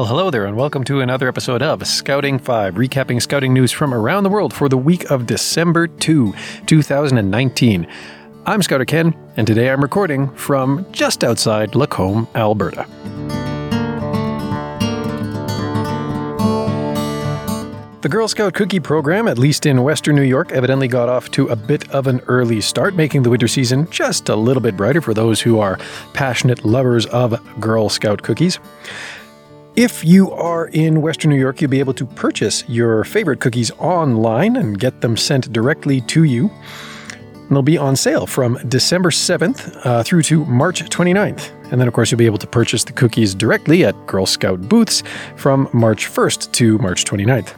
Well, hello there, and welcome to another episode of Scouting 5, recapping scouting news from around the world for the week of December 2, 2019. I'm Scouter Ken, and today I'm recording from just outside Lacombe, Alberta. The Girl Scout cookie program, at least in Western New York, evidently got off to a bit of an early start, making the winter season just a little bit brighter for those who are passionate lovers of Girl Scout cookies. If you are in Western New York, you'll be able to purchase your favorite cookies online and get them sent directly to you. And they'll be on sale from December 7th uh, through to March 29th. And then, of course, you'll be able to purchase the cookies directly at Girl Scout booths from March 1st to March 29th.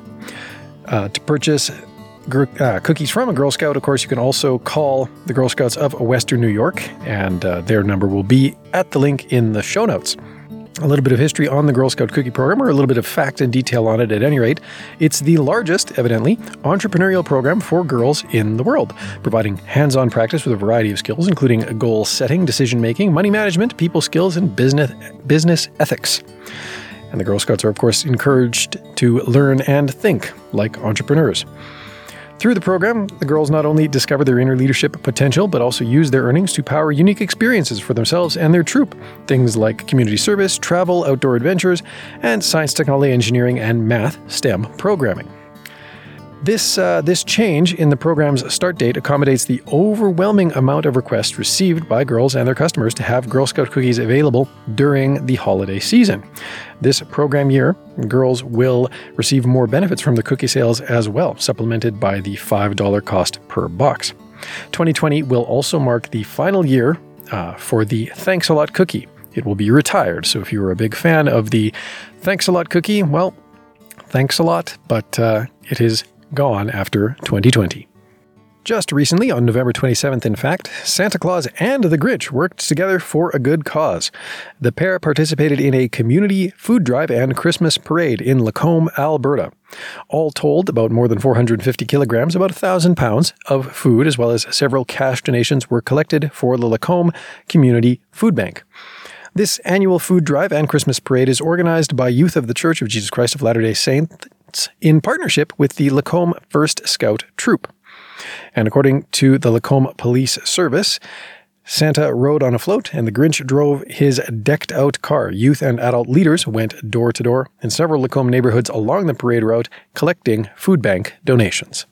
Uh, to purchase uh, cookies from a Girl Scout, of course, you can also call the Girl Scouts of Western New York, and uh, their number will be at the link in the show notes a little bit of history on the Girl Scout cookie program, or a little bit of fact and detail on it at any rate. It's the largest, evidently, entrepreneurial program for girls in the world, providing hands on practice with a variety of skills, including goal setting, decision making, money management, people skills, and business, business ethics. And the Girl Scouts are, of course, encouraged to learn and think like entrepreneurs. Through the program, the girls not only discover their inner leadership potential, but also use their earnings to power unique experiences for themselves and their troop. Things like community service, travel, outdoor adventures, and science, technology, engineering, and math STEM programming. This, uh, this change in the program's start date accommodates the overwhelming amount of requests received by girls and their customers to have Girl Scout cookies available during the holiday season. This program year, girls will receive more benefits from the cookie sales as well, supplemented by the $5 cost per box. 2020 will also mark the final year uh, for the Thanks a Lot cookie. It will be retired, so if you were a big fan of the Thanks a Lot cookie, well, thanks a lot, but uh, it is gone after 2020. Just recently, on November 27th, in fact, Santa Claus and the Grinch worked together for a good cause. The pair participated in a community food drive and Christmas parade in Lacombe, Alberta. All told, about more than 450 kilograms, about 1,000 pounds of food, as well as several cash donations, were collected for the Lacombe Community Food Bank. This annual food drive and Christmas parade is organized by youth of the Church of Jesus Christ of Latter day Saints in partnership with the Lacombe First Scout Troop. And according to the Lacombe Police Service, Santa rode on a float and the Grinch drove his decked out car. Youth and adult leaders went door to door in several Lacombe neighborhoods along the parade route collecting food bank donations.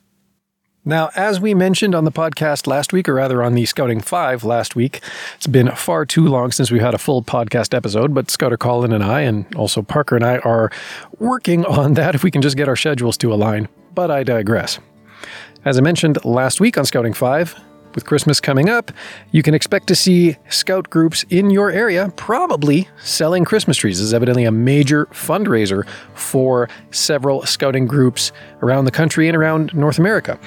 Now, as we mentioned on the podcast last week, or rather on the Scouting 5 last week, it's been far too long since we've had a full podcast episode, but Scouter Colin and I, and also Parker and I, are working on that if we can just get our schedules to align. But I digress. As I mentioned last week on Scouting 5, with Christmas coming up, you can expect to see scout groups in your area probably selling Christmas trees. This is evidently a major fundraiser for several scouting groups around the country and around North America.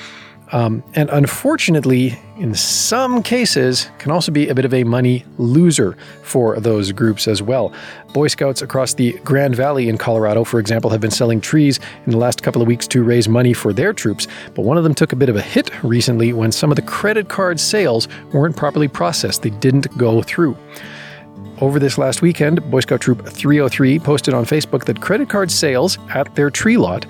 Um, and unfortunately, in some cases, can also be a bit of a money loser for those groups as well. Boy Scouts across the Grand Valley in Colorado, for example, have been selling trees in the last couple of weeks to raise money for their troops, but one of them took a bit of a hit recently when some of the credit card sales weren't properly processed. They didn't go through. Over this last weekend, Boy Scout Troop 303 posted on Facebook that credit card sales at their tree lot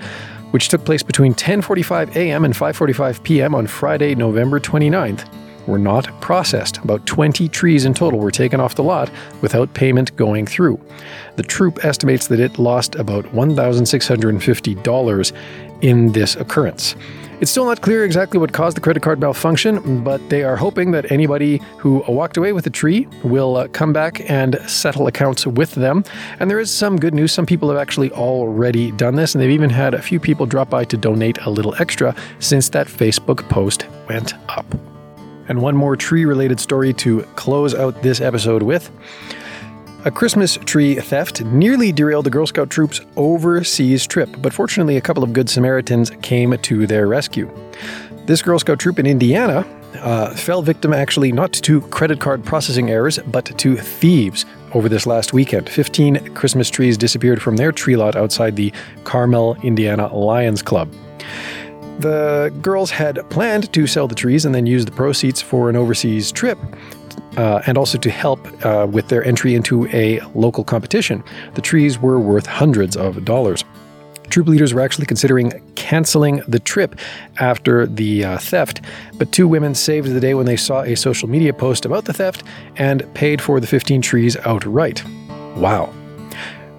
which took place between 10:45 a.m. and 5:45 p.m. on Friday, November 29th, were not processed. About 20 trees in total were taken off the lot without payment going through. The troop estimates that it lost about $1,650 in this occurrence. It's still not clear exactly what caused the credit card malfunction, but they are hoping that anybody who walked away with a tree will uh, come back and settle accounts with them. And there is some good news. Some people have actually already done this, and they've even had a few people drop by to donate a little extra since that Facebook post went up. And one more tree related story to close out this episode with. A Christmas tree theft nearly derailed the Girl Scout troop's overseas trip, but fortunately, a couple of good Samaritans came to their rescue. This Girl Scout troop in Indiana uh, fell victim actually not to credit card processing errors, but to thieves over this last weekend. 15 Christmas trees disappeared from their tree lot outside the Carmel, Indiana Lions Club. The girls had planned to sell the trees and then use the proceeds for an overseas trip, uh, and also to help uh, with their entry into a local competition. The trees were worth hundreds of dollars. Troop leaders were actually considering canceling the trip after the uh, theft, but two women saved the day when they saw a social media post about the theft and paid for the 15 trees outright. Wow.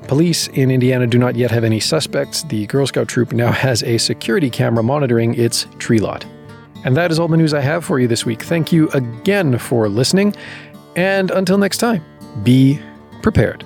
Police in Indiana do not yet have any suspects. The Girl Scout troop now has a security camera monitoring its tree lot. And that is all the news I have for you this week. Thank you again for listening. And until next time, be prepared.